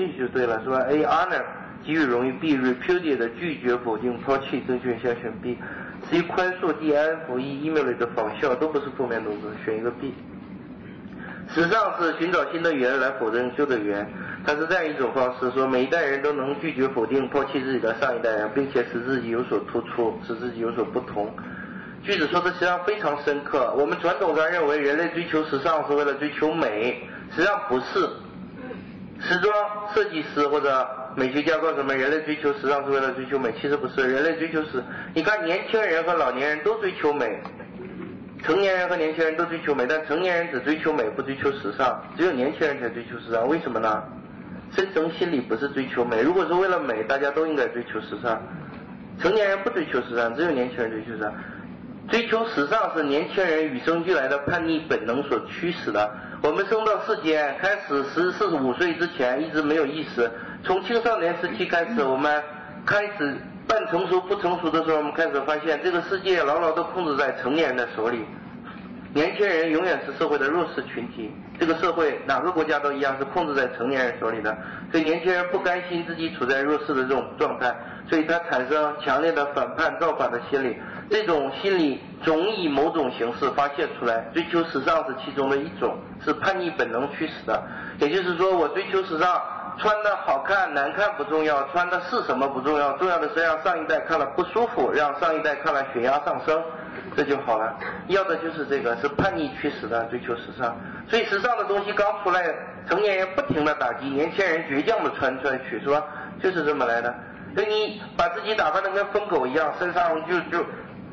进去就对了，是吧？A honor 给予荣誉，B repudiate 拒绝否定抛弃，正确选项选 B。C 宽恕，D 安抚，E email 里的仿效都不是负面动词，选一个 B。时尚是寻找新的语言来否认旧的语言，它是这样一种方式：说每一代人都能拒绝否定抛弃自己的上一代人，并且使自己有所突出，使自己有所不同。句子说的实际上非常深刻。我们传统上认为人类追求时尚是为了追求美，实际上不是。时装设计师或者美学家告诉我们，人类追求时尚是为了追求美，其实不是。人类追求是，你看年轻人和老年人都追求美。成年人和年轻人都追求美，但成年人只追求美，不追求时尚；只有年轻人才追求时尚。为什么呢？深层心理不是追求美。如果是为了美，大家都应该追求时尚。成年人不追求时尚，只有年轻人追求时尚。追求时尚是年轻人与生俱来的叛逆本能所驱使的。我们生到世间，开始十四十五岁之前一直没有意识。从青少年时期开始，我们开始。半成熟不成熟的时候，我们开始发现这个世界牢牢地控制在成年人的手里，年轻人永远是社会的弱势群体。这个社会哪个国家都一样是控制在成年人手里的，所以年轻人不甘心自己处在弱势的这种状态，所以他产生强烈的反叛造反的心理。这种心理总以某种形式发泄出来，追求时尚是其中的一种，是叛逆本能驱使的。也就是说，我追求时尚。穿的好看难看不重要，穿的是什么不重要，重要的是让上一代看了不舒服，让上一代看了血压上升，这就好了。要的就是这个，是叛逆驱使的追求时尚。所以时尚的东西刚出来，成年人不停的打击，年轻人倔强的穿穿去，是吧？就是这么来的。所以你把自己打扮的跟疯狗一样，身上就就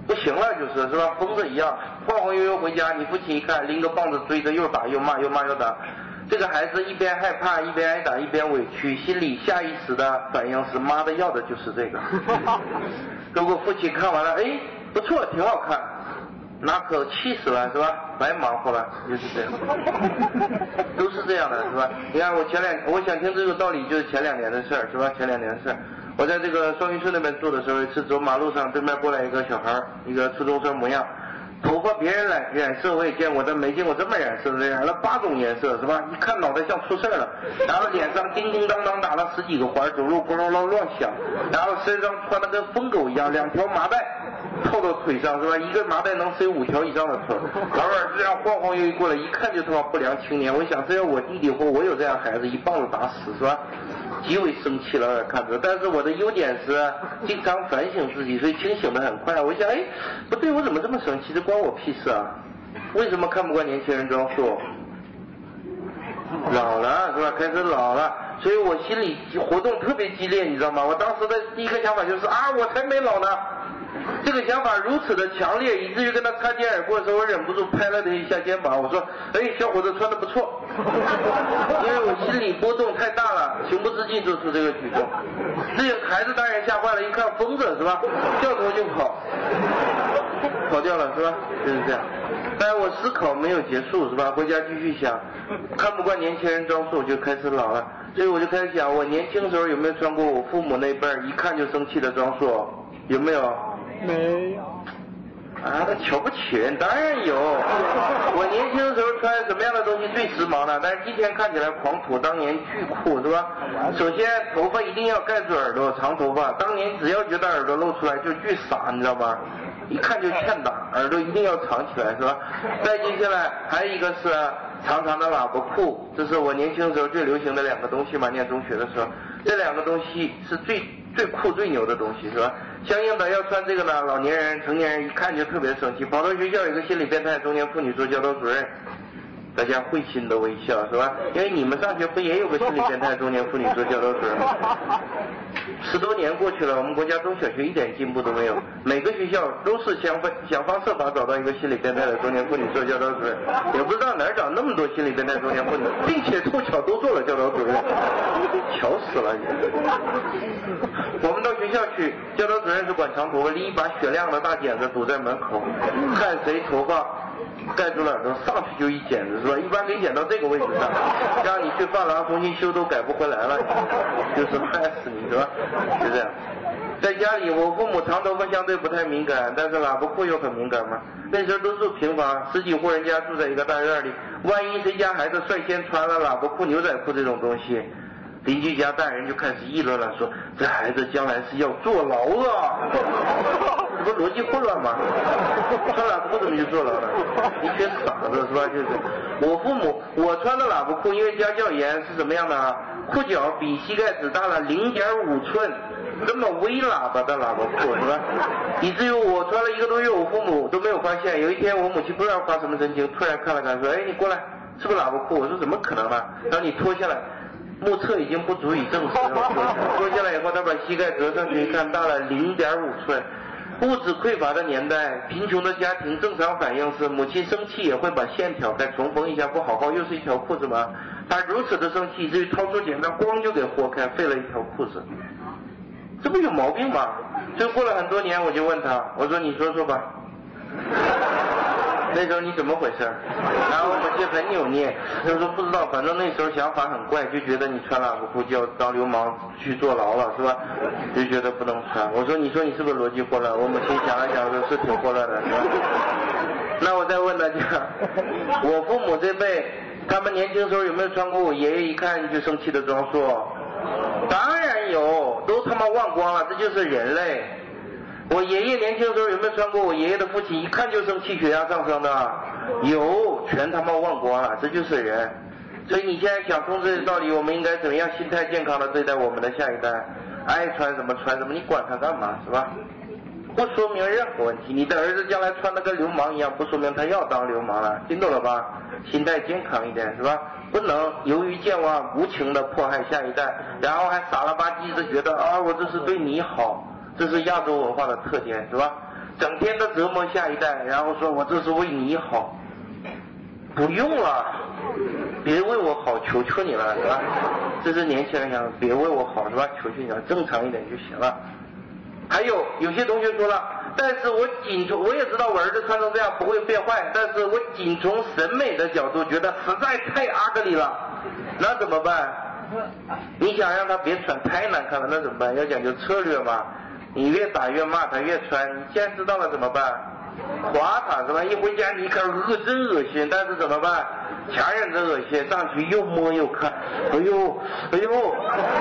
不行了，就是是吧？疯子一样，晃晃悠悠回家，你父亲一看，拎个棒子追着，又打又骂，又骂又打。这个孩子一边害怕，一边挨打，一边委屈，心里下意识的反应是：妈的，要的就是这个。如果父亲看完了，哎，不错，挺好看，那可气死了，是吧？白忙活了，就是这样，都是这样的，是吧？你看我前两，我想听这个道理，就是前两年的事儿，是吧？前两年的事儿，我在这个双榆村那边住的时候，一次走马路上，对面过来一个小孩一个初中生模样。头发别人染染色我也见过，但没见过这么染色的，染了八种颜色是吧？一看脑袋像出事了，然后脸上叮叮当当打了十几个环，走路咣啷啷乱响，然后身上穿的跟疯狗一样，两条麻袋套到腿上是吧？一个麻袋能塞五条以上的腿，偶尔这样晃晃悠悠过来，一看就他妈不良青年。我想这要我弟弟或我有这样孩子，一棒子打死是吧？极为生气了看着，但是我的优点是经常反省自己，所以清醒的很快。我想，哎，不对，我怎么这么生气？这关我屁事啊！为什么看不惯年轻人装束？老了是吧？开始老了，所以我心里活动特别激烈，你知道吗？我当时的第一个想法就是啊，我才没老呢。这个想法如此的强烈，以至于跟他擦肩而过的时候，我忍不住拍了他一下肩膀，我说：“哎，小伙子穿的不错。”因为我心里波动太大了，情不自禁做出这个举动。这个孩子当然吓坏了，一看疯子是吧？掉头就跑，跑掉了是吧？就是这样。但是我思考没有结束是吧？回家继续想，看不惯年轻人装束，就开始老了。所以我就开始想，我年轻时候有没有穿过我父母那辈儿一看就生气的装束？有没有？没有。啊，他瞧不起人，当然有。我年轻的时候穿什么样的东西最时髦呢？但是今天看起来狂土，当年巨酷，是吧？首先头发一定要盖住耳朵，长头发。当年只要觉得耳朵露出来就巨傻，你知道吗？一看就欠打，耳朵一定要藏起来，是吧？再接下来还有一个是长长的喇叭裤，这是我年轻时候最流行的两个东西嘛。念中学的时候，这两个东西是最。最酷最牛的东西是吧？相应的要穿这个呢，老年人、成年人一看就特别生气。跑到学校有个心理变态中年妇女做教导主任，大家会心的微笑是吧？因为你们上学不也有个心理变态中年妇女做教导主任吗？十多年过去了，我们国家中小学一点进步都没有，每个学校都是想方想方设法找到一个心理变态的中年妇女做教导主任，也不知道哪儿找那么多心理变态中年妇女，并且凑巧都做了教导主任，巧死了！我们到学校去，教导主任是管长头发，拎一把雪亮的大剪子堵在门口，看谁头发盖住了耳朵，上去就一剪子，是吧？一般给剪到这个位置上，让你去发廊重新修都改不回来了，就是害死你，是吧？就这样，在家里，我父母长头发相对不太敏感，但是喇叭裤又很敏感嘛。那时候都住平房，十几户人家住在一个大院里，万一谁家孩子率先穿了喇叭裤、牛仔裤这种东西，邻居家大人就开始议论了，说这孩子将来是要坐牢啊，这不逻辑混乱吗？穿喇叭裤怎么就坐牢了？一群傻子是吧？就是我父母，我穿的喇叭裤，因为家教严是什么样的啊？裤脚比膝盖只大了零点五寸，这么微喇叭的喇叭裤是吧？以至于我穿了一个多月，我父母都没有发现。有一天我母亲不知道发什么神经，突然看了看，说：“哎，你过来，是不是喇叭裤？”我说：“怎么可能呢？”然后你脱下来。目测已经不足以证实了。脱下来以后，他把膝盖折上去一看，大了零点五寸。物质匮乏的年代，贫穷的家庭，正常反应是母亲生气也会把线挑开重缝一下，不好好又是一条裤子吗？他如此的生气，至于掏出剪刀，咣就给豁开，废了一条裤子。这不有毛病吗？所以过了很多年，我就问他，我说你说说吧。那时候你怎么回事？然后我母亲很扭捏，她说不知道，反正那时候想法很怪，就觉得你穿喇叭裤就要当流氓去坐牢了，是吧？就觉得不能穿。我说你说你是不是逻辑混乱？我母亲想了想说，是挺混乱的，是吧？那我再问大家，我父母这辈，他们年轻时候有没有穿过我爷爷一看就生气的装束？当然有，都他妈忘光了，这就是人类。我爷爷年轻时候有没有穿过我爷爷的父亲一看就生气血压上升的？有，全他妈忘光了，这就是人。所以你现在想通这些道理，我们应该怎么样心态健康的对待我们的下一代？爱穿什么穿什么，你管他干嘛是吧？不说明任何问题。你的儿子将来穿的跟流氓一样，不说明他要当流氓了，听懂了吧？心态健康一点是吧？不能由于健忘无情的迫害下一代，然后还傻了吧唧的觉得啊，我这是对你好。这是亚洲文化的特点，是吧？整天的折磨下一代，然后说我这是为你好，不用了，别为我好，求求你了，是吧？这是年轻人想，别为我好，是吧？求求你了，正常一点就行了。还有有些同学说了，但是我仅从我也知道我儿子穿成这样不会变坏，但是我仅从审美的角度觉得实在太阿格里了，那怎么办？你想让他别穿太难看了，那怎么办？要讲究策略嘛。你越打越骂他越穿，你现在知道了怎么办？夸他是吧？一回家你一看，恶真恶心，但是怎么办？强忍着恶心上去又摸又看，哎呦哎呦，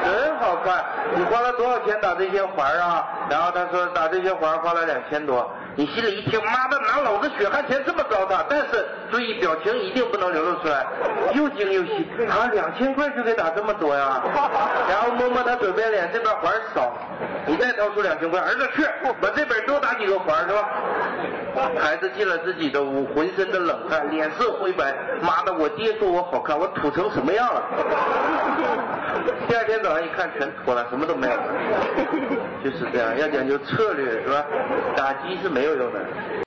真好看！你花了多少钱打这些环啊？然后他说打这些环花了两千多。你心里一听，妈的，拿老子血汗钱这么糟蹋，但是注意表情一定不能流露出来，又惊又喜。啊，两千块就给打这么多呀？然后摸摸他左边脸，这边环少，你再掏出两千块，儿子去，把这边多打几个环是吧？孩子进了自己的屋，浑身的冷汗，脸色灰白。妈的，我爹说我好看，我土成什么样了？第二天早上一看，全脱了，什么都没有了。就是这样，要讲究策略是吧？打击是没有用的。